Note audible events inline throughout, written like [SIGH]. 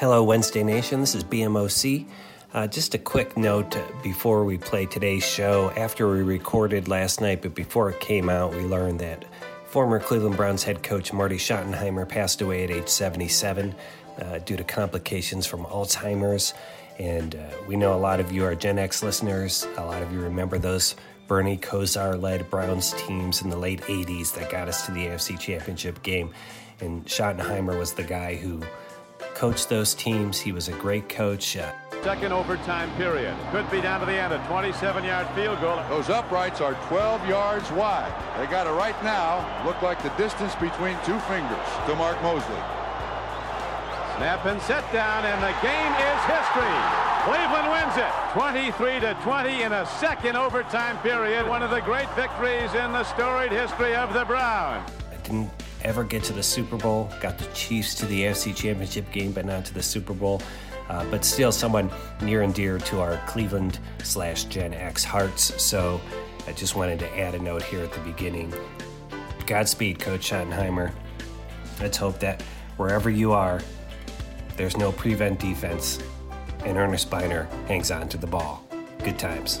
Hello, Wednesday Nation. This is BMOC. Uh, just a quick note before we play today's show. After we recorded last night, but before it came out, we learned that former Cleveland Browns head coach Marty Schottenheimer passed away at age 77 uh, due to complications from Alzheimer's. And uh, we know a lot of you are Gen X listeners. A lot of you remember those Bernie Kosar led Browns teams in the late 80s that got us to the AFC Championship game. And Schottenheimer was the guy who coached those teams. He was a great coach. Uh, Second overtime period. Could be down to the end. A 27 yard field goal. Those uprights are 12 yards wide. They got it right now. Look like the distance between two fingers to Mark Moseley. Snap and set down, and the game is history. Cleveland wins it 23 to 20 in a second overtime period. One of the great victories in the storied history of the Browns. I didn't ever get to the Super Bowl. Got the Chiefs to the AFC Championship game, but not to the Super Bowl. Uh, but still, someone near and dear to our Cleveland slash Gen X hearts. So I just wanted to add a note here at the beginning. Godspeed, Coach Schottenheimer. Let's hope that wherever you are, there's no prevent defense, and Ernest Byner hangs on to the ball. Good times.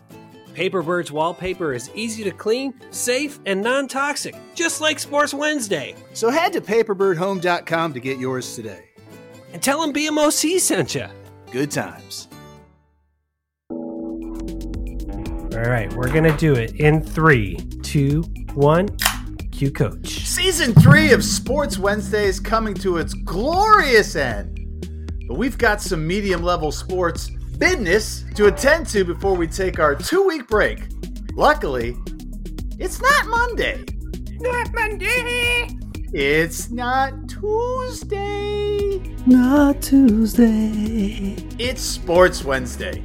Paperbird's wallpaper is easy to clean, safe, and non toxic, just like Sports Wednesday. So head to paperbirdhome.com to get yours today. And tell them BMOC sent you. Good times. All right, we're going to do it in three, two, one. Cue Coach. Season three of Sports Wednesday is coming to its glorious end. But we've got some medium level sports business to attend to before we take our two week break. Luckily, it's not Monday. Not Monday. It's not Tuesday. Not Tuesday. It's Sports Wednesday.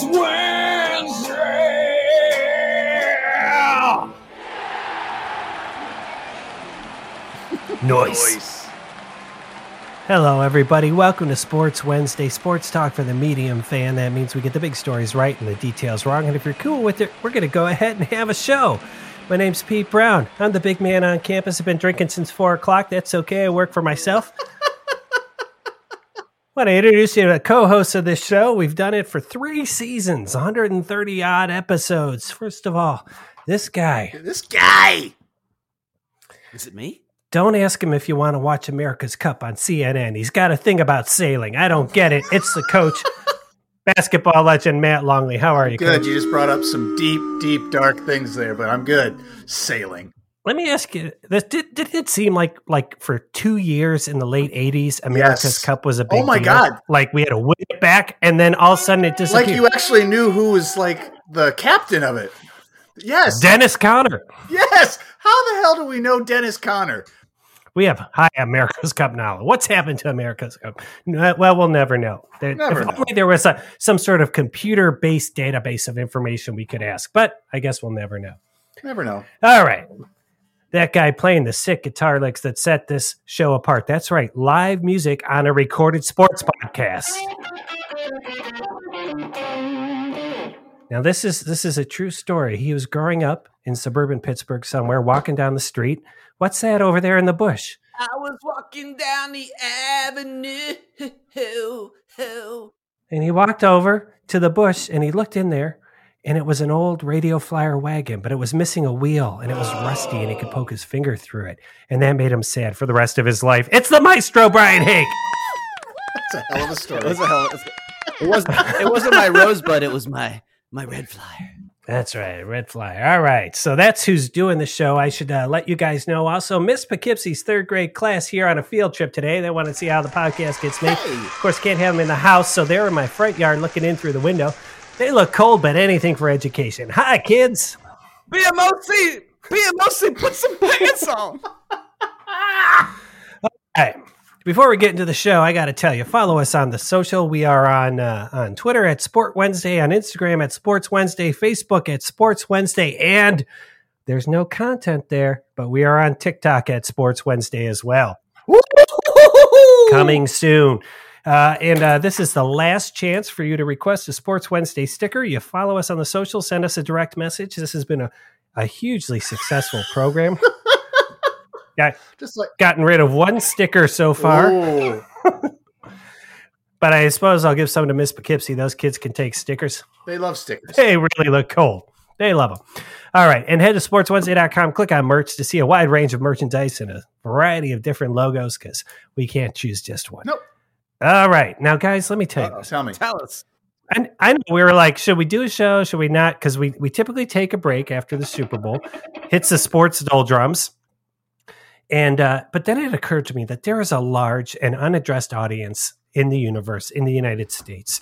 Sports Wednesday. Noise. Hello, everybody. Welcome to Sports Wednesday, sports talk for the medium fan. That means we get the big stories right and the details wrong. And if you're cool with it, we're going to go ahead and have a show. My name's Pete Brown. I'm the big man on campus. I've been drinking since four o'clock. That's okay. I work for myself. Want to introduce you to the co-host of this show. We've done it for three seasons, 130 odd episodes. First of all, this guy. This guy. Is it me? Don't ask him if you want to watch America's Cup on CNN. He's got a thing about sailing. I don't get it. It's the coach, [LAUGHS] basketball legend Matt Longley. How are you? Good. Coach? You just brought up some deep, deep, dark things there, but I'm good. Sailing. Let me ask you: This did, did it seem like like for two years in the late '80s, America's Yes. Cup was a oh big Oh my deal? God. Like we had to win it back, and then all of a sudden it disappeared. Like you actually knew who was like the captain of it. Yes. Dennis Conner. yes. How the hell do we know Dennis Conner? We have high America's Cup now. What's happened to America's Cup? No, uh, Well, we'll never know. There, Never if know. only there was a, some sort of computer-based database of information we could ask, but I guess we'll never know. Never know. All right. That guy playing the sick guitar licks that set this show apart. That's right. Live music on a recorded sports podcast. Now this is this is a true story. He was growing up in suburban Pittsburgh somewhere, walking down the street. What's that over there in the bush? I was walking down the avenue. And he walked over to the bush and he looked in there and it was an old radio flyer wagon, but it was missing a wheel and it was rusty and he could poke his finger through it. And that made him sad for the rest of his life. It's the maestro, Brian Hake. That's a hell of a story. It was a hell. It wasn't. It wasn't my rosebud. It was my my red flyer. That's right, Red Flyer. All right, so that's who's doing the show. I should uh, let you guys know. Also, Miss Poughkeepsie's third grade class here on a field trip today. They want to see how the podcast gets made. Of course, can't have them in the house, so they're in my front yard looking in through the window. They look cold, but anything for education. Hi, kids. BMOC, BMOC, put some pants on. [LAUGHS] All right. Before we get into the show, I got to tell you, follow us on the social. We are on uh, on Twitter at Sport Wednesday, on Instagram at Sports Wednesday, Facebook at Sports Wednesday, and there's no content there, but we are on TikTok at Sports Wednesday as well. Coming soon. Uh, and uh, this is the last chance for you to request a Sports Wednesday sticker. You follow us on the social, send us a direct message. This has been a, a hugely successful program. [LAUGHS] Got, Just like gotten rid of one sticker so far. [LAUGHS] But I suppose I'll give some to Miss Poughkeepsie. Those kids can take stickers. they love stickers. They really look cold. They love them. All right. And head to sportswednesday.com. Click on merch to see a wide range of merchandise and a variety of different logos because we can't choose just one. Nope. All right. Now, guys, let me tell you. Uh-oh, tell me. Tell us. I, I know we were like, should we do a show? Should we not? Because we, we typically take a break after the Super Bowl, hits the sports doldrums. And uh, but then it occurred to me that there is a large and unaddressed audience in the universe, in the United States,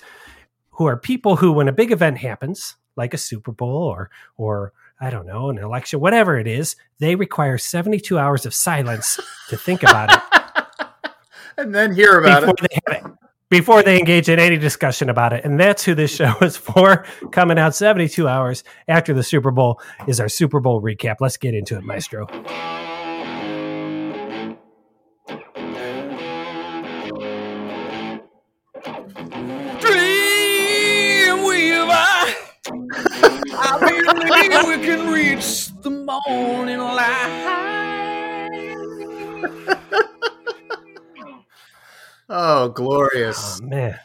who are people who, when a big event happens, like a Super Bowl or or I don't know, an election, whatever it is, they require 72 hours of silence to think about it [LAUGHS] And then hear about before it. they have it. Before they engage in any discussion about it. And that's who this show [LAUGHS] is for. Coming out 72 hours after the Super Bowl is our Super Bowl recap. Let's get into it, Maestro. Dreamweaver. I believe we can reach the morning light. [LAUGHS] Oh, glorious. Oh, man.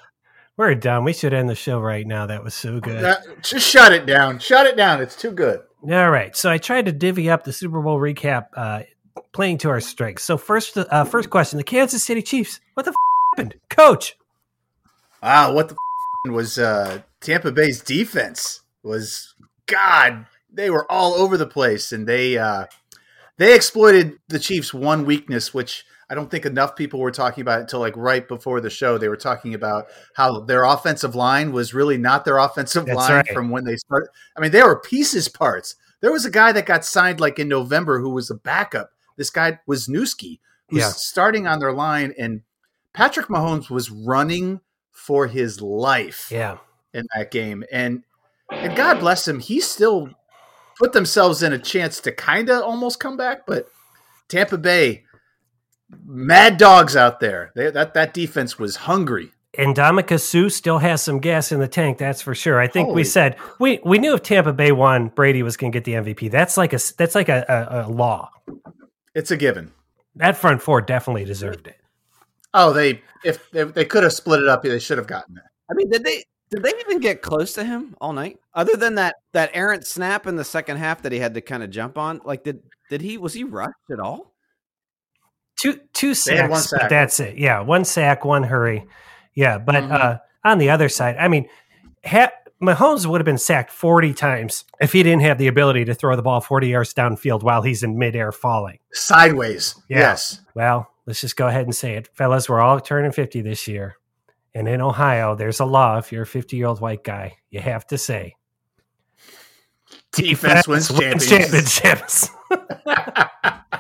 We're done. We should end the show right now. That was so good. That- just shut it down. Shut it down. It's too good. All right. So I tried to divvy up the Super Bowl recap, uh, playing to our strengths. So first, uh, first question: the Kansas City Chiefs. What the f- happened, Coach? Wow, what the f- was uh, Tampa Bay's defense was God. They were all over the place, and they uh, they exploited the Chiefs' one weakness, which I don't think enough people were talking about it until like right before the show. They were talking about how their offensive line was really not their offensive That's line right. from when they started. I mean, they were pieces parts. There was a guy that got signed like in November who was a backup. This guy was Newski, who's Yeah. starting on their line, and Patrick Mahomes was running for his life Yeah. in that game. And and God bless him, he still put themselves in a chance to kind of almost come back, but Tampa Bay, mad dogs out there. They, that that defense was hungry. And Ndamukong Suh still has some gas in the tank, that's for sure. I think we said we, we knew if Tampa Bay won, Brady was going to get the MVP. That's like a that's like a, a, a law. It's a given. That front four definitely deserved it. Oh, they if they, they could have split it up, they should have gotten it. I mean, did they did they even get close to him all night? Other than that that errant snap in the second half that he had to kind of jump on, like did did he was he rushed at all? Two two They had one sacks, but that's it. Yeah, one sack, one hurry. Yeah, but Mhm. uh, on the other side, I mean, ha- Mahomes would have been sacked forty times if he didn't have the ability to throw the ball forty yards downfield while he's in midair falling. Sideways. Yeah. Yes. Well, let's just go ahead and say it, fellas. We're all turning fifty this year, and in Ohio, there's a law: if you're a fifty-year-old white guy, you have to say Defense wins champions. championships. [LAUGHS] [LAUGHS]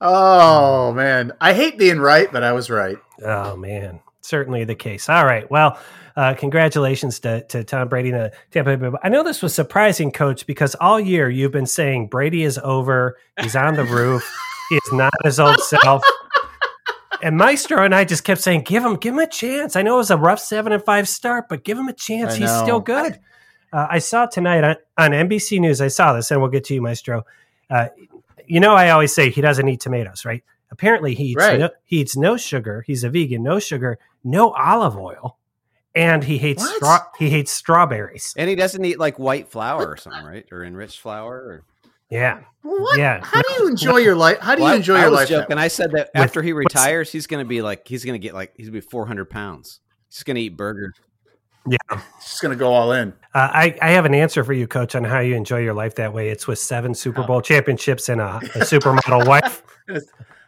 Oh man. I hate being right, but I was right. Oh man, certainly the case. All right, well, uh, congratulations to, to Tom Brady and the Tampa Bay. I know this was surprising, Coach, because all year you've been saying Brady is over. He's on the roof. he is not his old self. And Maestro and I just kept saying, "Give him, give him a chance." I know it was a rough seven and five start, but give him a chance. He's still good. Uh, I saw tonight on, on NBC News. I saw this, and we'll get to you, Maestro. Uh, you know, I always say he doesn't eat tomatoes, right? Apparently, he eats Right. no, he eats no sugar. He's a vegan, no sugar, no olive oil, and he hates What? straw. He hates strawberries. And he doesn't eat like white flour or something, right? Or enriched flour. Or... Yeah, What? Yeah. How do you enjoy your life? How do you Well, I- enjoy I your was life? that joking. I said that after he retires, he's going to be like he's going to get like he's going to be 400 pounds. He's going to eat burgers. Just gonna go all in. uh, I I have an answer for you, Coach, on how you enjoy your life that way. It's with seven Super Bowl championships and a, a supermodel wife. [LAUGHS]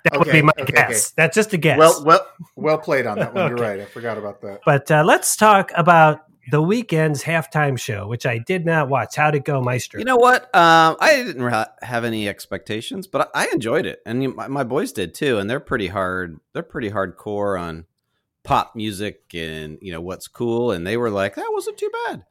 That would be my okay, guess. That's just a guess. Well, well, well played on that one. [LAUGHS] You're right. I forgot about that. But uh, let's talk about the Weeknd's halftime show, which I did not watch. How'd it go, Maestro? You know what? Um, I didn't ha- have any expectations, but I, I enjoyed it, and you- my, my boys did too. And they're pretty hard. They're pretty hardcore on pop music and you know what's cool. And they were like, that wasn't too bad.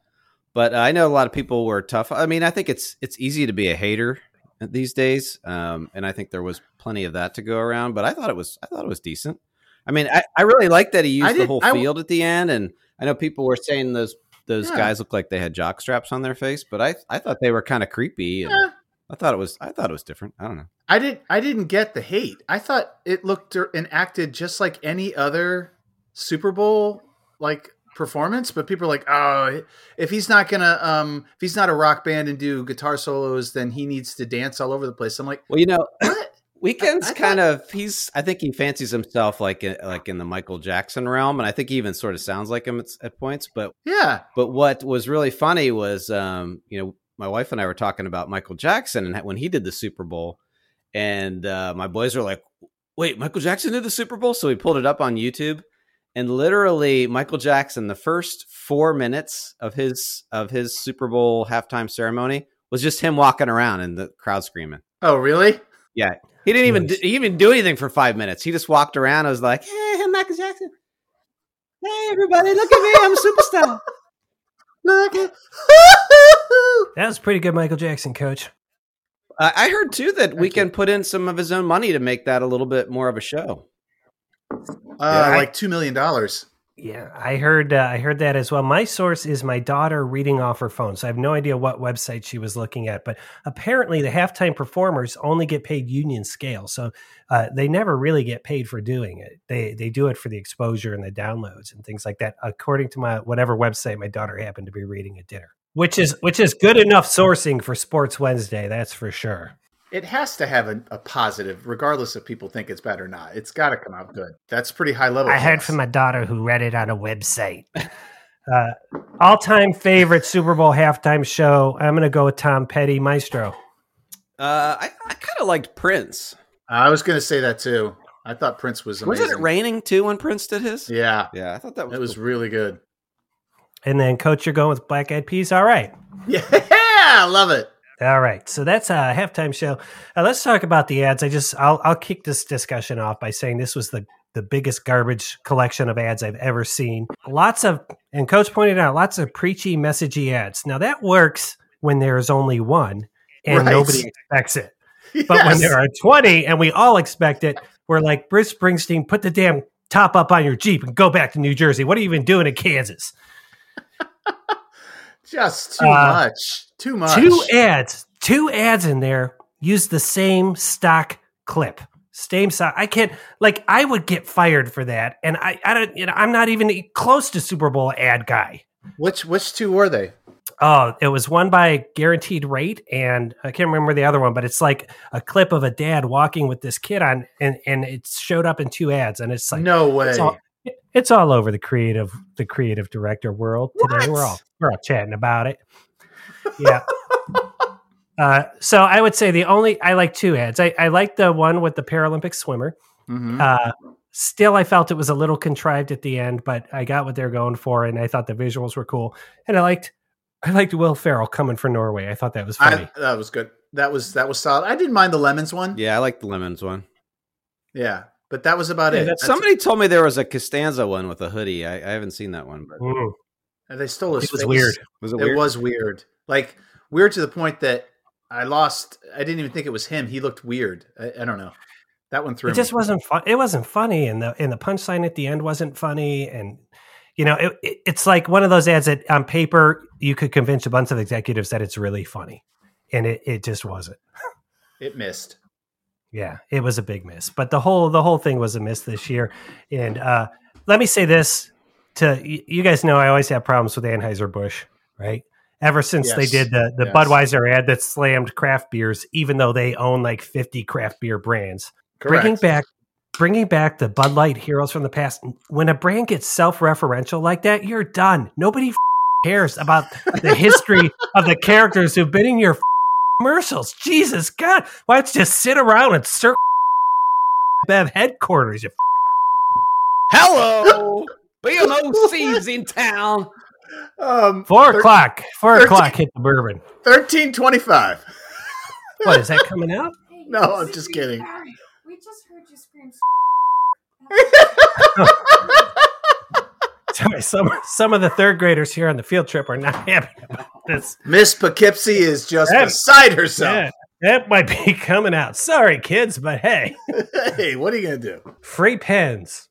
But I know a lot of people were tough. I mean, I think it's it's easy to be a hater these days, um, and I think there was plenty of that to go around. But I thought it was I thought it was decent. I mean, I, I really like that he used the whole I- field at the end, and I know people were saying those those Yeah. guys look like they had jock straps on their face, but I I thought they were kind of creepy. And Yeah. I thought it was I thought it was different. I don't know. I didn't I didn't get the hate. I thought it looked and acted just like any other Super Bowl like performance. But people are like, oh, if he's not gonna, um, if he's not a rock band and do guitar solos, then he needs to dance all over the place. I'm like, Well, you know, [CLEARS THROAT] what? Weeknd's I- I kind of he's I think he fancies himself like in, like in the Michael Jackson realm, and I think he even sort of sounds like him at, at points. But Yeah, but what was really funny was um, you know my wife and I were talking about Michael Jackson and when he did the Super Bowl, and uh, my boys were like, "Wait, Michael Jackson did the Super Bowl?" So we pulled it up on YouTube, and literally Michael Jackson, the first four minutes of his of his Super Bowl halftime ceremony was just him walking around and the crowd screaming. Oh, really? Yeah, he didn't even Nice. do, he even do anything for five minutes. He just walked around. I was like, "Hey, I'm Michael Jackson. Hey, everybody, look at me! I'm a superstar." [LAUGHS] Look at. [LAUGHS] That was pretty good, Michael Jackson, Coach. Uh, I heard too that you. can put in some of his own money to make that a little bit more of a show. Uh, like two million dollars. Yeah, I heard. Uh, I heard that as well. My source is my daughter reading off her phone, so I have no idea what website she was looking at. But apparently, the halftime performers only get paid union scale, so uh, they never really get paid for doing it. They they do it for the exposure and the downloads and things like that. According to my whatever website my daughter happened to be reading at dinner, which is which is good enough sourcing for Sports Wednesday, that's for sure. It has to have a, a positive, regardless if people think it's bad or not. It's got to come out good. That's pretty high level. I heard us. from my daughter who read it on a website. [LAUGHS] Uh, All time favorite Super Bowl halftime show. I'm going to go with Tom Petty, Maestro. Uh, I, I kind of liked Prince. I was going to say that too. I thought Prince was amazing. Wasn't it raining too when Prince did his? Yeah, Yeah, I thought that was. it was cool. really good. And then, Coach, you're going with Black Eyed Peas. All right. [LAUGHS] Yeah, I love it. All right. So that's a halftime show. Uh, let's talk about the ads. I just, I'll, I'll kick this discussion off by saying this was the, the biggest garbage collection of ads I've ever seen. Lots of, and Coach pointed out, lots of preachy, messagey ads. Now that works when there is only one and Right. nobody expects it. [LAUGHS] But when there are 20 and we all expect it, we're like, Bruce Springsteen, put the damn top up on your Jeep and go back to New Jersey. What are you even doing in Kansas? [LAUGHS] just too Uh, much, too much. Two ads, two ads in there use the same stock clip. Same stock. I can't, like, I would get fired for that. And I, I don't, you know, I'm not even close to Super Bowl ad guy. Which which two were they? Oh, it was one by Guaranteed Rate, and I can't remember the other one, but it's like a clip of a dad walking with this kid on, and and it showed up in two ads, and it's like no way. it's all, it's all over the creative the creative director world today. We're all we're all chatting about it. Yeah. uh, so I would say the only I like two ads. I, I like the one with the Paralympic swimmer. Mhm. Uh, still, I felt it was a little contrived at the end, but I got what they're going for, and I thought the visuals were cool, and I liked I liked Will Ferrell coming for Norway. I thought that was funny. I, that was good. That was that was solid. I didn't mind the lemons one. Yeah, I like the lemons one. Yeah, but that was about Yeah, it. that's- That's- Somebody told me there was a Costanza one with a hoodie. I, I haven't seen that one, but Mm, they stole his. it was face. weird. was it It weird? was weird. Like weird to the point that I lost. I didn't even think it was him. He looked weird. I, I don't know. That one threw It just wasn't fun. It wasn't funny, and the and the punchline at the end wasn't funny, and you know, it, it- it's like one of those ads that on paper you could convince a bunch of executives that it's really funny, and it it just wasn't. It missed. Yeah, it was a big miss. But the whole the whole thing was a miss this year. And uh, let me say this to you guys know I always have problems with Anheuser Busch, right? Ever since yes. they did the the yes. Budweiser ad that slammed craft beers, even though they own like fifty craft beer brands, Correct. bringing back bringing back the Bud Light heroes from the past. When a brand gets self referential like that, you're done. Nobody f- cares about the history [LAUGHS] of the characters who've been in your f- commercials. Jesus God, why don't you just sit around and circle [LAUGHS] Bev headquarters? You f- Hello, BMOC's [LAUGHS] in town. Um, four thir- o'clock. Four 13, o'clock. Hit the bourbon. Thirteen twenty-five. [LAUGHS] what is that coming out? no, I'm just kidding. We just heard you scream. [LAUGHS] Sorry, some some of the third graders here on the field trip are not happy about this. Miss Poughkeepsie is just that, beside herself. Yeah, that might be coming out. Sorry, kids, but hey, hey, what are you gonna do? Free pens.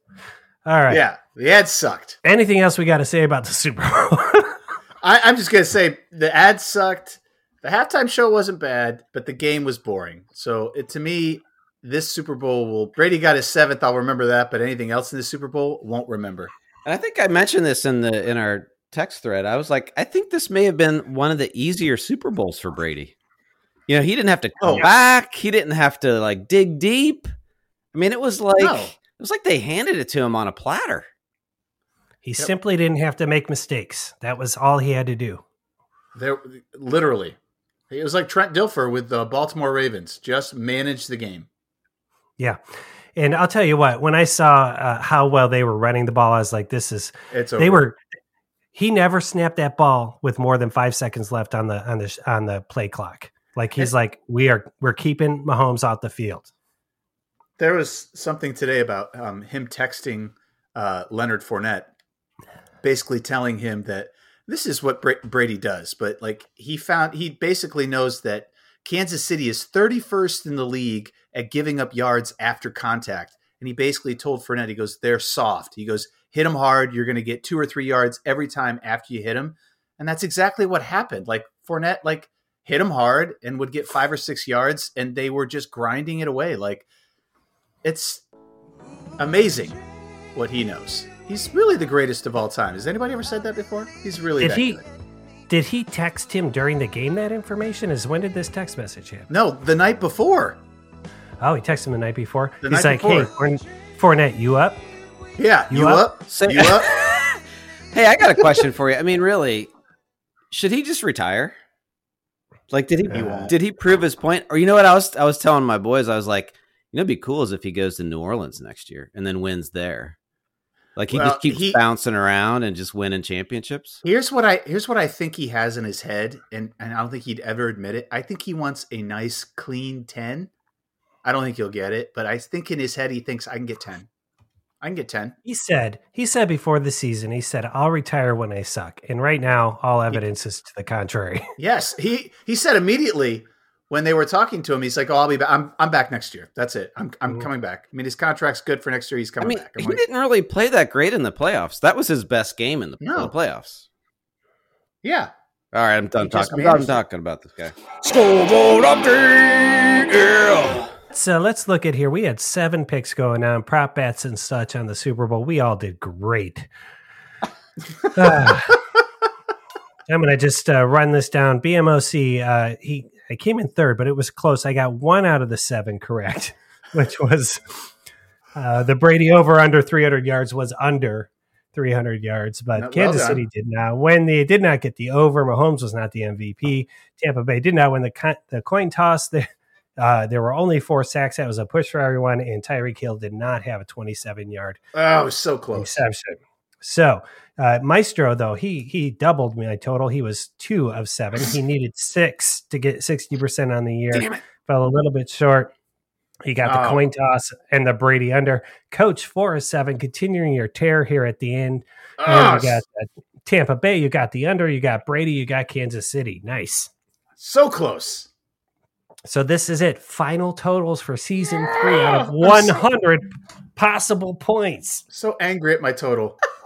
All right. Yeah, the ad sucked. Anything else we got to say about the Super Bowl? [LAUGHS] I, I'm just gonna say the ad sucked. The halftime show wasn't bad, but the game was boring. So it, to me, this Super Bowl will Brady got his seventh. I'll remember that, but anything else in the Super Bowl won't remember. And I think I mentioned this in the in our text thread. I was like, I think this may have been one of the easier Super Bowls for Brady. You know, he didn't have to come oh. back. He didn't have to like dig deep. I mean, it was like no. It was like they handed it to him on a platter. He yep. simply didn't have to make mistakes. That was all he had to do. There, literally, it was like Trent Dilfer with the Baltimore Ravens. Just manage the game. Yeah. And I'll tell you what, when I saw uh, how well they were running the ball, I was like, this is, it's they were, he never snapped that ball with more than five seconds left on the, on the, on the play clock. Like he's like, we are, we're keeping Mahomes out the field. There was something today about um, him texting uh, Leonard Fournette, basically telling him that this is what Brady does. But like he found, he basically knows that Kansas City is 31st in the league at giving up yards after contact. And he basically told Fournette, he goes, they're soft. He goes, hit them hard. You're going to get two or three yards every time after you hit them. And that's exactly what happened. Like Fournette, like hit them hard and would get five or six yards, and they were just grinding it away. Like it's amazing what he knows. He's really the greatest of all time. Has anybody ever said that before? He's really did he? Good. Did he text him during the game that information? Is when did this text message happen? No, the night before. Oh, he texted him the night before. The He's night like, before. "Hey, Fournette, you up? Yeah, you, you up? up? Say, you up? [LAUGHS] hey, I got a question for you. I mean, really, should he just retire? Like, did he uh, did he prove his point? Or you know what? I was I was telling my boys, I was like, you know, it'd be cool as if he goes to New Orleans next year and then wins there. Like he well, just keeps he, bouncing around and just winning championships. Here's what I here's what I think he has in his head, and, and I don't think he'd ever admit it. I think he wants a nice clean ten I don't think he'll get it, but I think in his head he thinks I can get 10. I can get 10. He said, he said before the season, he said, I'll retire when I suck. And right now, all evidence he, is to the contrary. Yes. He he said immediately when they were talking to him, he's like, Oh, I'll be back. I'm I'm back next year. That's it. I'm I'm mm-hmm. coming back. I mean, his contract's good for next year. He's coming I mean, back. I'm he like, didn't really play that great in the playoffs. That was his best game in the, no. playoffs. Yeah. All right, I'm done talking. I'm done talking about this guy. Scoreboard update. Yeah. So let's look at here. We had seven picks going on, prop bets and such on the Super Bowl. We all did great. uh, [LAUGHS] I'm going to just uh, run this down. BMOC, uh, he I came in third, but it was close. I got one out of the seven correct, [LAUGHS] which was uh, the Brady over under 300 yards was under 300 yards, but well Kansas City did not win. They did not get the over. Mahomes was not the MVP. Tampa Bay did not win the the coin toss. The, uh, there were only four sacks. That was a push for everyone, and Tyreek Hill did not have a 27 yard. Oh, so close. Exception. So uh, Maestro, though he he doubled my total. He was two of seven. He [LAUGHS] needed six to get 60 percent on the year. Fell a little bit short. He got the oh. coin toss and the Brady under. Coach four of seven, continuing your tear here at the end. Oh. You got Tampa Bay. You got the under. You got Brady. You got Kansas City. Nice. So close. So this is it. Final totals for season three out of [GASPS] 100 possible points. So angry at my total. [LAUGHS]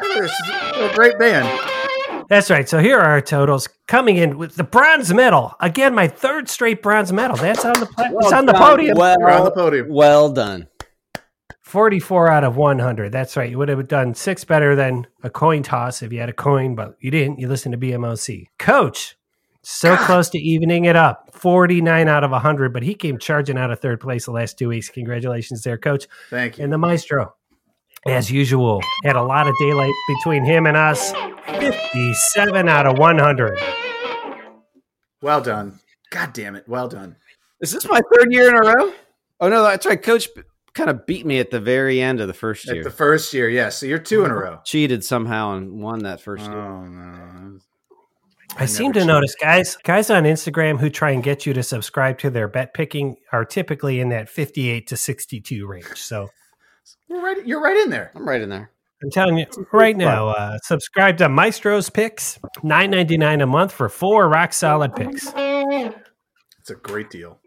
They're a great band. That's right. So here are our totals coming in with the bronze medal. Again, my third straight bronze medal. That's on the pla- it's on the podium. Well, You're on the podium. well done. 44 out of 100. That's right. You would have done six better than a coin toss if you had a coin, but you didn't. You listened to BMOC. Coach, so close to evening it up. 49 out of 100, but he came charging out of third place the last two weeks. Congratulations there, coach. Thank you. And the maestro, as usual, had a lot of daylight between him and us. 57 out of 100. Well done. God damn it. Well done. Is this my third year in a row? Oh no, that's right. Coach kind of beat me at the very end of the first At year. the first year, yes. So you're two in a row. [LAUGHS] Cheated somehow and won that first year. Oh no. I seem never to notice guys guys on Instagram who try and get you to subscribe to their bet picking are typically in that 58 to 62 range. So You're right. You're right in there. I'm right in there. I'm telling you right now, uh, subscribe to Maestro's Picks, nine ninety nine a month for four rock solid picks. It's a great deal.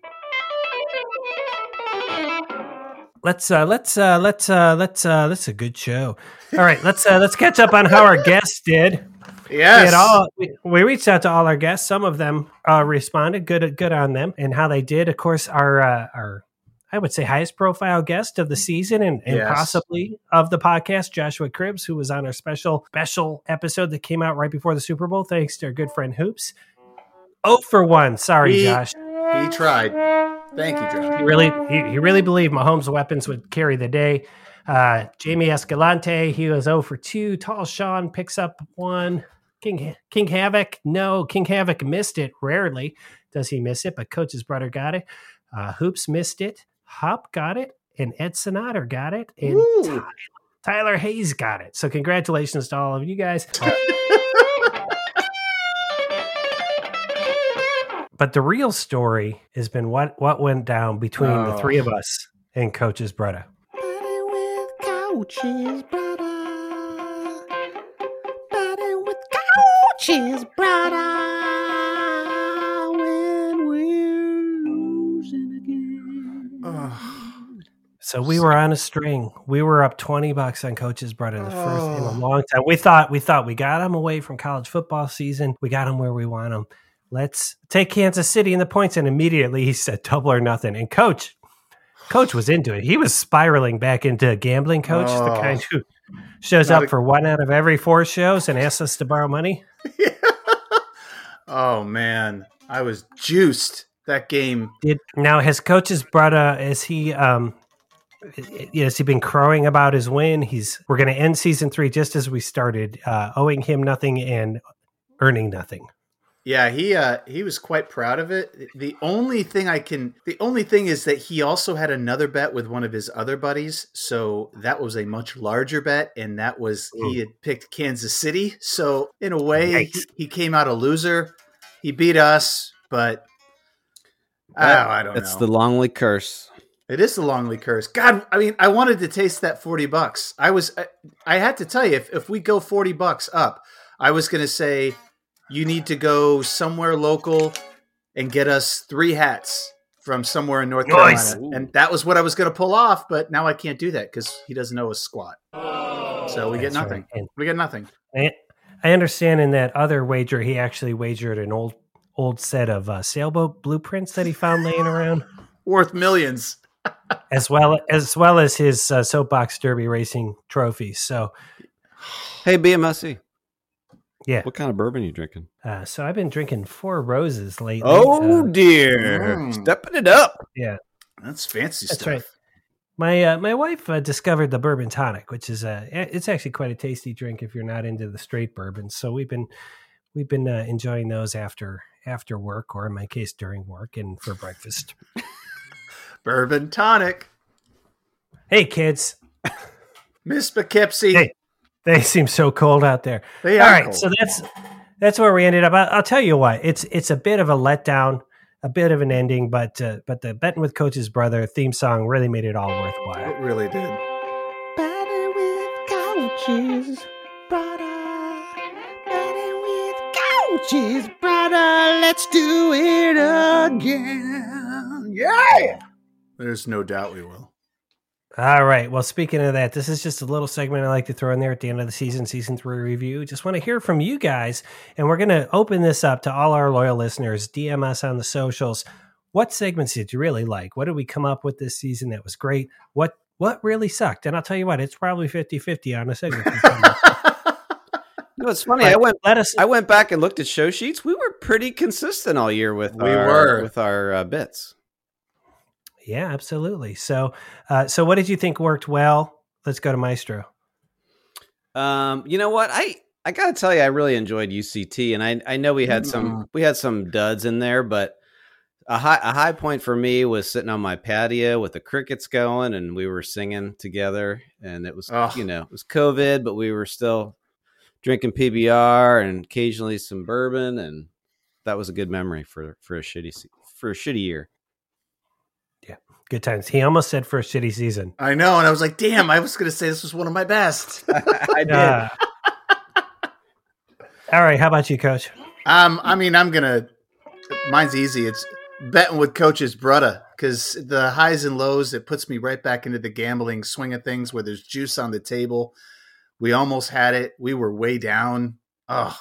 Let's uh, let's uh, let's uh, let's uh, that's a good show. All right, let's uh, let's catch up on how our guests did. We, Yes. had all, we, we reached out to all our guests. Some of them uh, responded. Good, good on them and how they did. Of course, our uh, our I would say highest profile guest of the season and, and Yes. possibly of the podcast, Joshua Cribbs, who was on our special special episode that came out right before the Super Bowl. Thanks to our good friend Hoops. Oh for one. Sorry, He- Josh. he tried. Thank you, John. He really he, he really believed Mahomes' weapons would carry the day. Uh, Jamie Escalante, he was 0 for 2. Tall Sean picks up one. King King Havoc, no. King Havoc missed it. Rarely does he miss it, but Coach's brother got it. Uh, Hoops missed it. Hop got it. And Ed Sonater got it. And Woo. Ty- Tyler Hayes got it. So congratulations to all of you guys. but the real story has been what what went down between the Oh. three of us and coaches brother. So we were on a string. We were up twenty bucks on Coach's brother the first in a Oh. long time. We thought we thought we got him away from college football season. We got him where we want him. Let's take Kansas City in the points. And immediately he said double or nothing. And coach, coach was into it. He was spiraling back into a gambling coach, the Oh. kind who shows Not up a- for one out of every four shows and asks us to borrow money. yeah. [LAUGHS] Oh man, I was juiced that game. Did now has coach's brother is he um has he been crowing about his win? He's we're going to end season three just as we started, uh, owing him nothing and earning nothing. Yeah, he uh he was quite proud of it. The only thing I can the only thing is that he also had another bet with one of his other buddies, so that was a much larger bet and that was he had picked Kansas City. So in a way he, he came out a loser. He beat us, but oh, I don't That's know. the Longley curse. It is the Longley curse. God, I mean, I wanted to taste that 40 bucks. I was I, I had to tell you if if we go 40 bucks up, I was going to say you need to go somewhere local and get us three hats from somewhere in North Nice. Carolina. And that was what I was going to pull off, but now I can't do that cuz he doesn't know a squat. So we get nothing. right. We get nothing. I, I understand in that other wager, he actually wagered an old old set of uh, sailboat blueprints that he found laying around, [LAUGHS] Worth millions. As well as well as his uh, soapbox derby racing trophies. So Hey, BMOC. Yeah. What kind of bourbon you drinking? uh, so I've been drinking Four Roses lately. Oh Uh, dear, Mm. stepping it up. yeah. That's fancy That's stuff. right. My uh, my wife uh, discovered the bourbon tonic, which is a it's actually quite a tasty drink if you're not into the straight bourbon. So we've been we've been uh, enjoying those after after work, or in my case during work, and for breakfast. [LAUGHS] Bourbon tonic. hey kids, Miss Poughkeepsie. Hey. they seem so cold out there. They All are right, cold. so that's that's where we ended up. I, I'll tell you what, it's it's a bit of a letdown, a bit of an ending, but uh, but the betting with coach's brother theme song really made it all worthwhile. it really did. Betting with couches, brother. Betting with couches, brother. Let's do it again. Yeah. There's no doubt we will. All right. Well, speaking of that, this is just a little segment I like to throw in there at the end of the season, season three review. Just want to hear from you guys. And we're going to open this up to all our loyal listeners. DM us on the socials. What segments did you really like? What did we come up with this season that was great? What what really sucked? And I'll tell you what, it's probably 50 50 on the segment. [LAUGHS] No, it's funny. I went. Let us. I went back and looked at show sheets. We were pretty consistent all year with We our, were. with our uh, bits. Yeah, absolutely. So, uh, so what did you think worked well? Let's go to Maestro. Um, you know what? I I gotta tell you, I really enjoyed UCT, and I I know we had some we had some duds in there, but a high a high point for me was sitting on my patio with the crickets going, and we were singing together, and it was you know it was COVID, but we were still drinking PBR and occasionally some bourbon, and that was a good memory for for a shitty for a shitty year. Good times. He almost said for a shitty season. I know, and I was like, damn, I was going to say this was one of my best. [LAUGHS] I did. Uh, all right. How about you, Coach? Um, I mean, I'm gonna. Mine's easy. It's betting with Coach's brother because the highs and lows it puts me right back into the gambling swing of things where there's juice on the table. We almost had it. We were way down. Oh,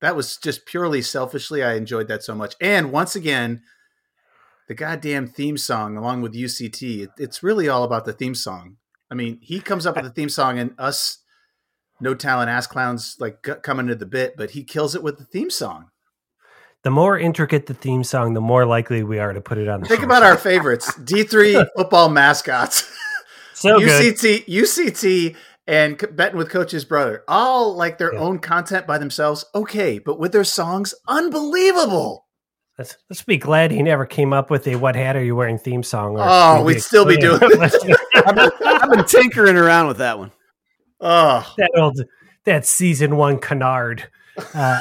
that was just purely selfishly. I enjoyed that so much. And once again, the goddamn theme song along with UCT. It, it's really all about the theme song. I mean, he comes up with the theme song and us no talent ass clowns like c- coming to the bit, but he kills it with the theme song. The more intricate the theme song, the more likely we are to put it on the Think show. about our favorites: [LAUGHS] D three football mascots, so good. UCT, UCT, and betting with Coach's brother. All like their Yeah. own content by themselves. Okay, but with their songs, unbelievable. Let's, let's be glad he never came up with a "What hat are you wearing?" theme song. or Oh, we'd still be doing it. [LAUGHS] I've been, I've been tinkering around with that one. Oh, that old that season one canard. Uh,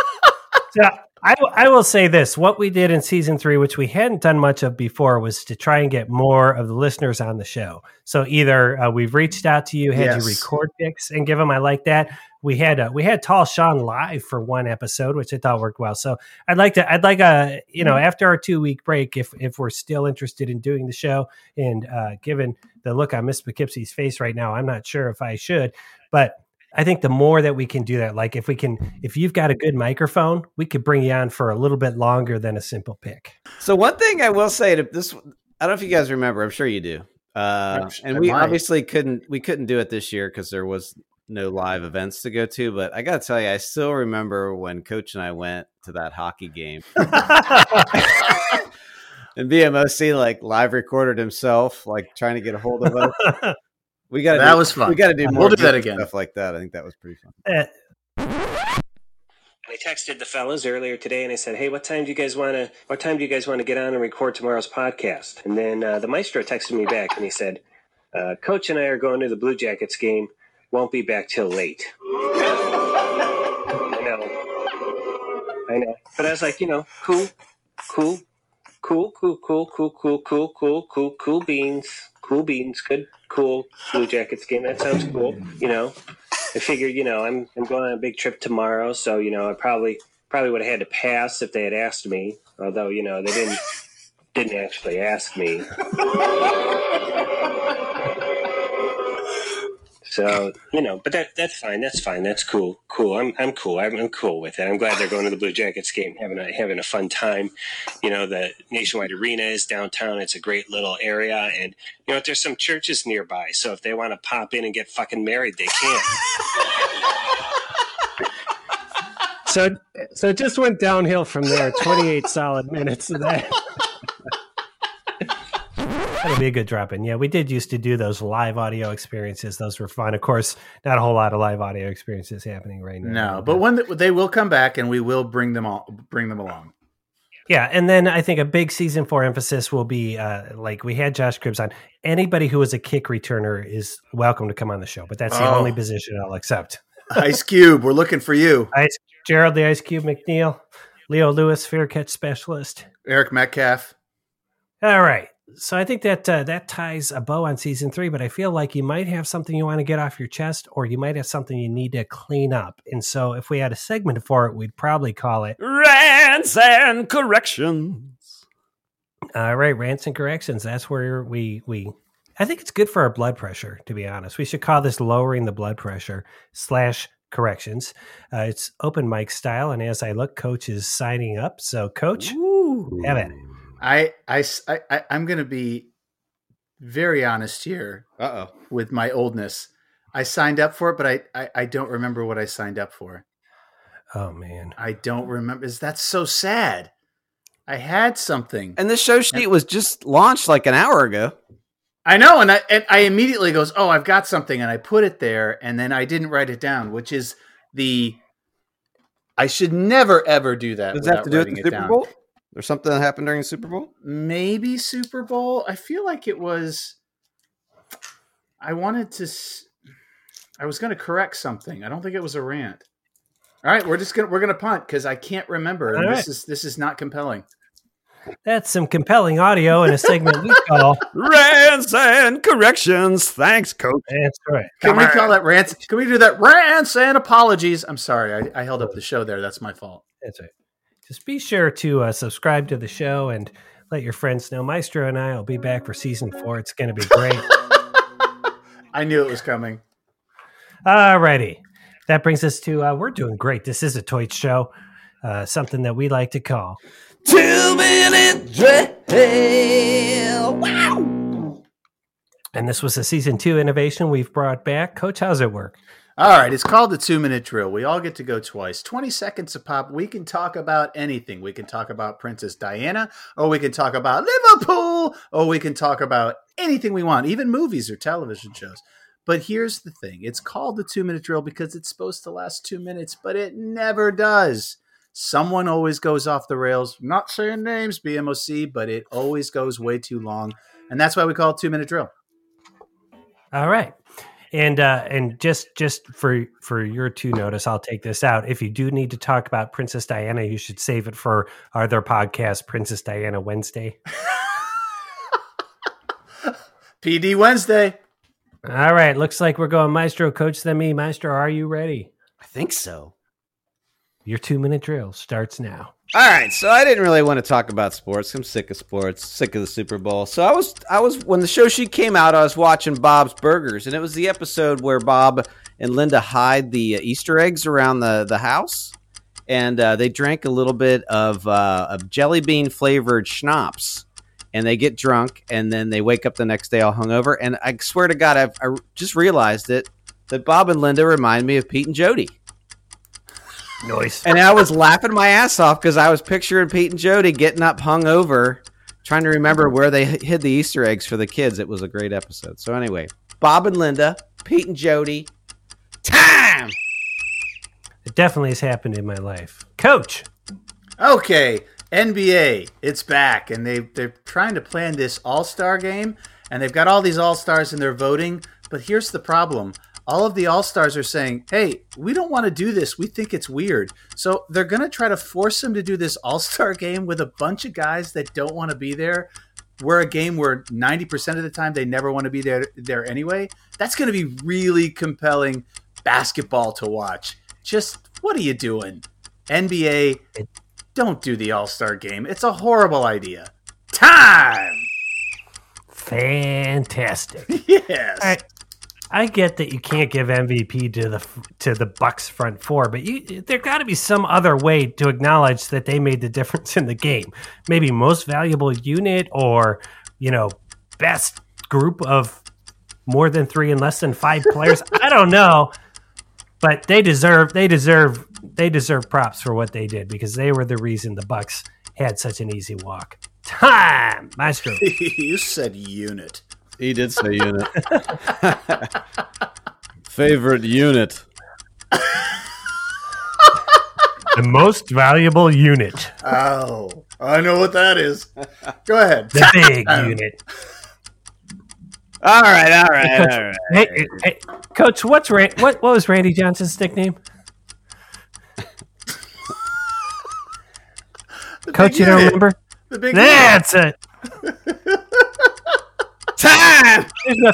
[LAUGHS] so I, I will say this: what we did in season three, which we hadn't done much of before, was to try and get more of the listeners on the show. So either uh, we've reached out to you, had Yes. you record picks and give them. I like that. We had uh, we had Tall Sean live for one episode, which I thought worked well. So I'd like to I'd like a you know after our two week break, if if we're still interested in doing the show, and uh, given the look on Miss Poughkeepsie's face right now, I'm not sure if I should, but I think the more that we can do that, like if we can, if you've got a good microphone, we could bring you on for a little bit longer than a simple pick. So one thing I will say to this, I don't know if you guys remember. I'm sure you do. Uh, and we obviously couldn't we couldn't do it this year because there was no live events to go to. But I got to tell you, I still remember when Coach and I went to that hockey game, [LAUGHS] and BMOC like live recorded himself, like trying to get a hold of us. We got That do, was fun. We got to do We'll more do that again. stuff like that. I think that was pretty fun. Uh, I texted the fellas earlier today and I said, "Hey, what time do you guys want to? What time do you guys want to get on and record tomorrow's podcast?" And then uh, the maestro texted me back and he said, uh, "Coach and I are going to the Blue Jackets game. Won't be back till late." I know, I know, but I was like, you know, cool, cool, cool, cool, cool, cool, cool, cool, cool, cool, cool beans, cool beans, good, cool Blue Jackets game. That sounds cool, you know. I figured, you know, I'm I'm going on a big trip tomorrow, so you know, I probably probably would have had to pass if they had asked me. Although, you know, they didn't didn't actually ask me. So you know, but that that's fine. That's fine. That's cool. Cool. I'm I'm cool. I'm, I'm cool with it. I'm glad they're going to the Blue Jackets game, having a having a fun time. You know, the Nationwide Arena is downtown. It's a great little area, and you know, there's some churches nearby. So if they want to pop in and get fucking married, they can. so, so it just went downhill from there. Twenty-eight solid minutes of that. [LAUGHS] That'll be a good drop in. Yeah, we did used to do those live audio experiences. Those were fun. Of course, not a whole lot of live audio experiences happening right now. no, but when the, they will come back and we will bring them all, bring them along. Yeah, and then I think a big season four emphasis will be uh, like we had Josh Cribbs on. Anybody who is a kick returner is welcome to come on the show, but that's the Oh. only position I'll accept. [LAUGHS] Ice Cube, we're looking for you, Ice, Gerald the Ice Cube McNeil, Leo Lewis, fair catch specialist. Eric Metcalf. All right, so I think that uh, that ties a bow on season three. But I feel like you might have something you want to get off your chest, or you might have something you need to clean up. And so, if we had a segment for it, we'd probably call it Rants and corrections. All right, rants and corrections. That's where we we I think it's good for our blood pressure, to be honest. We should call this lowering the blood pressure slash corrections. Uh, it's open mic style, and as I look, Coach is signing up. So, Coach, have it. I, I, I, I'm going to be very honest here Uh oh. with my oldness. I signed up for it, but I, I, I don't remember what I signed up for. Oh man, I don't remember. Is that so sad. I had something. And the show sheet was just launched like an hour ago. I know, and I and I immediately goes, "Oh, I've got something," and I put it there, and then I didn't write it down, which is the. I should never ever do that. Does that have to do with the Super down. Bowl? Or something that happened during the Super Bowl? Maybe Super Bowl. I feel like it was. I wanted to. I was going to correct something. I don't think it was a rant. All right, we're just gonna we're gonna punt because I can't remember. And All this right. is this is not compelling. that's some compelling audio in a segment we call. Rants and corrections. Thanks, coach. That's right. Can we call that rants? Can we do that rants and apologies? I'm sorry, I, I held up the show there. That's my fault. That's right. Just be sure to uh, subscribe to the show and let your friends know. Maestro and I will be back for season four. It's going to be great. [LAUGHS] I knew it was coming. Alrighty. That brings us to uh, we're doing great. This is a toy show, uh, something that we like to call. Two minute drill. Wow. And this was a season two innovation we've brought back. Coach, how's it work? All right, it's called the two minute drill. We all get to go twice. 20 seconds a pop. We can talk about anything. We can talk about Princess Diana, or we can talk about Liverpool, or we can talk about anything we want, even movies or television shows. But here's the thing it's called the two minute drill because it's supposed to last two minutes, but it never does. Someone always goes off the rails. Not saying names, BMOC, but it always goes way too long. And that's why we call it two minute drill. All right. And uh, and just just for for your two notice, I'll take this out. If you do need to talk about Princess Diana, you should save it for our other podcast, Princess Diana Wednesday. [LAUGHS] PD Wednesday. All right, looks like we're going Maestro Coach than me. Maestro, are you ready? I think so. Your two minute drill starts now. All right, so I didn't really want to talk about sports. I'm sick of sports, sick of the Super Bowl. So I was, I was when the show sheet came out, I was watching Bob's Burgers, and it was the episode where Bob and Linda hide the Easter eggs around the the house, and uh, they drank a little bit of uh, of jelly bean flavored schnapps, and they get drunk, and then they wake up the next day all hungover. And I swear to God, I've, I just realized it that Bob and Linda remind me of Pete and Jody. Noise. And I was laughing my ass off because I was picturing Pete and Jody getting up hungover, trying to remember where they hid the Easter eggs for the kids. It was a great episode. So anyway, Bob and Linda, Pete and Jody, time. It definitely has happened in my life. Coach. Okay, NBA, it's back, and they they're trying to plan this All Star game, and they've got all these All Stars, and they're voting. But here's the problem: all of the All Stars are saying, "Hey, we don't want to do this. We think it's weird." So they're gonna try to force them to do this All Star [LAUGHS] game with a bunch of guys that don't want to be there. We're a game where 90% of the time they never want to be there there anyway. That's going to be really compelling basketball to watch. Just what are you doing? NBA, don't do the All Star game. It's a horrible idea. Time! Fantastic. [LAUGHS] Yes. I, I get that you can't give MVP to the to the Bucs front four, but you, there got to be some other way to acknowledge that they made the difference in the game. Maybe most valuable unit, or you know, best group of more than three and less than five players. [LAUGHS] I don't know, but they deserve they deserve they deserve props for what they did because they were the reason the Bucs had such an easy walk. Time, Maestro. [LAUGHS] you said unit. He did say unit. Favorite unit. [LAUGHS] the most valuable unit. Oh, I know what that is. Go ahead. The big unit. All right, all right, all right. Hey, hey, Coach, what's Ran- what what was Randy Johnson's nickname? [LAUGHS] Coach, you don't unit. remember? The big unit. That's it. [LAUGHS] Time. There's, no-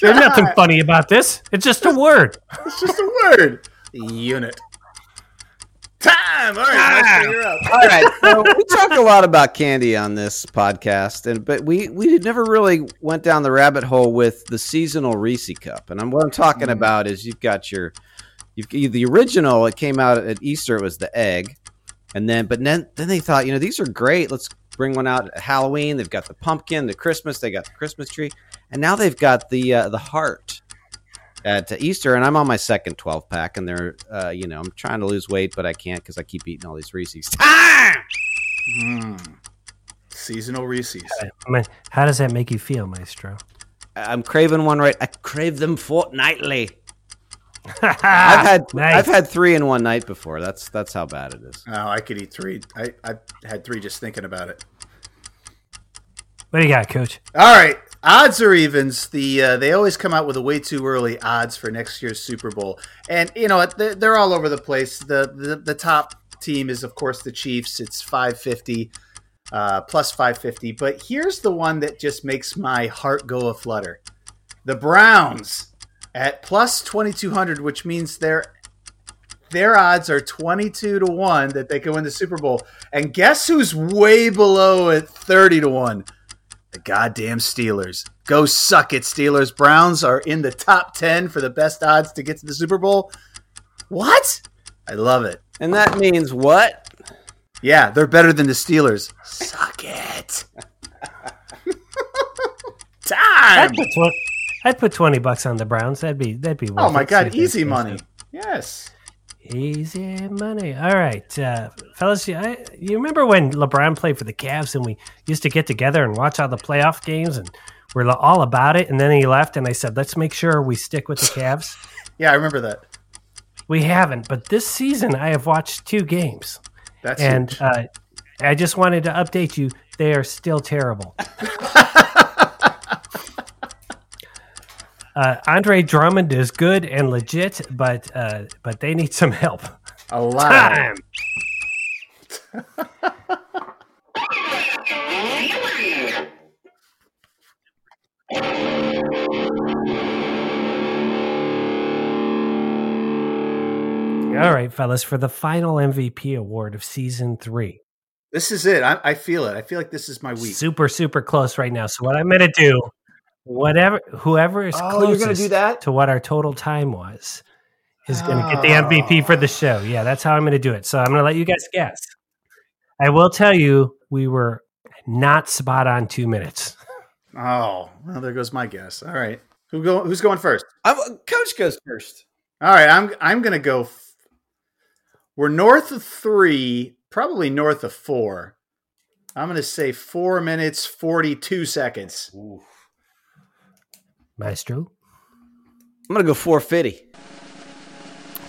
there's nothing funny about this. It's just a word. It's just a word. Unit. Time. Time. All right, Maestro, you're up. All right. So we talk a lot about candy on this podcast, and but we we never really went down the rabbit hole with the seasonal Reese cup. And I'm, what I'm talking hmm. about is you've got your you've the original. It came out at Easter. It was the egg, and then but then then they thought you know these are great. Let's bring one out at Halloween. They've got the pumpkin, the Christmas. They got the Christmas tree, and now they've got the uh, the heart at Easter, and I'm on my second 12 pack, and they're, uh, you know, I'm trying to lose weight, but I can't because I keep eating all these Reese's. Time! Mm. Seasonal Reese's. How does that make you feel, Maestro? I'm craving one right. I crave them fortnightly. [LAUGHS] I've had Nice. I've had three in one night before. That's that's how bad it is. Oh, I could eat three. I, I had three just thinking about it. What do you got, Coach? All right, odds or evens. The uh, they always come out with a way too early odds for next year's Super Bowl, and you know what? They're, they're all over the place. The, the the top team is of course the Chiefs. It's five fifty, uh, plus five fifty. But here's the one that just makes my heart go a flutter. The Browns at plus twenty two hundred, which means their their odds are twenty two to one that they can win the Super Bowl. And guess who's way below at thirty to one? The goddamn Steelers. Go suck it, Steelers. Browns are in the top 10 for the best odds to get to the Super Bowl. What? I love it. And that means what? Yeah, they're better than the Steelers. Suck it. [LAUGHS] Time. I'd tw- I'd put twenty bucks on the Browns. That'd be that'd be. Oh my. God, easy money. Yes. Easy money. All right, uh, fellas. You, I, you remember when LeBron played for the Cavs and we used to get together and watch all the playoff games and we're all about it. And then he left, and I said, "Let's make sure we stick with the Cavs." [LAUGHS] Yeah, I remember that. we haven't, but this season I have watched two games, That's and uh, I just wanted to update you. They are still terrible. [LAUGHS] Uh, Andre Drummond is good and legit, but uh, but they need some help. a lot. of Time. All right, fellas, for the final MVP award of season three. This is it. I, I feel it. I feel like this is my week. Super, super close right now. So what I'm going to do, whatever, whoever is Oh, you're closest gonna do that? to what our total time was, is going to get the MVP ah. for the show. Yeah, that's how I'm going to do it. So I'm going to let you guys guess. I will tell you, we were not spot on two minutes. [LAUGHS] Oh, well, there goes my guess. All right. Who go, who's going first? I'm, Coach goes first. All right, I'm I'm gonna go. F- we're north of three, probably north of four. I'm gonna say four minutes forty two seconds. Maestro, I'm gonna go 450.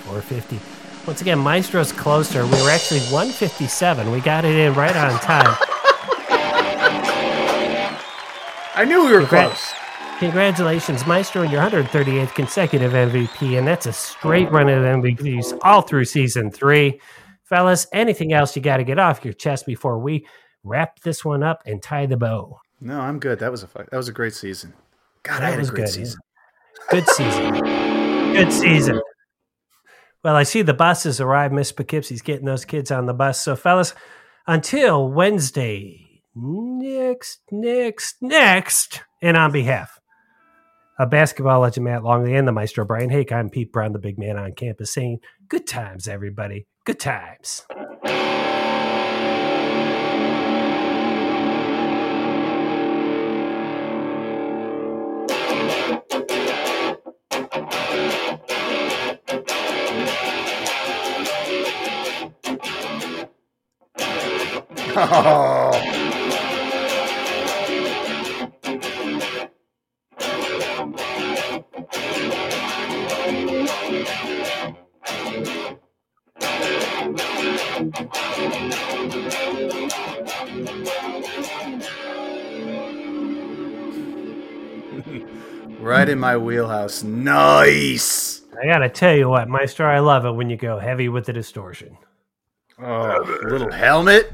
450. Once again, Maestro's closer. We were actually 157. We got it in right on time. I knew we were Congrats. close. Congratulations, Maestro, on your 138th consecutive MVP, and that's a straight run of MVPs all through season three. Fellas, anything else you got to get off your chest before we wrap this one up and tie the bow? No, I'm good. That was a fu- that was a great season. God, I That had was a great good, season. Good season. Good season. Well, I see the bus has arrived. Miss Poughkeepsie's getting those kids on the bus. So, fellas, until Wednesday, next, next, next, and on behalf of basketball legend Matt Longley and the maestro Brian Hake, I'm Pete Brown, the big man on campus, saying good times, everybody. Good times. Oh, [LAUGHS] right in my wheelhouse. Nice. I got to tell you what, Maestro, I love it when you go heavy with the distortion. Oh, little helmet.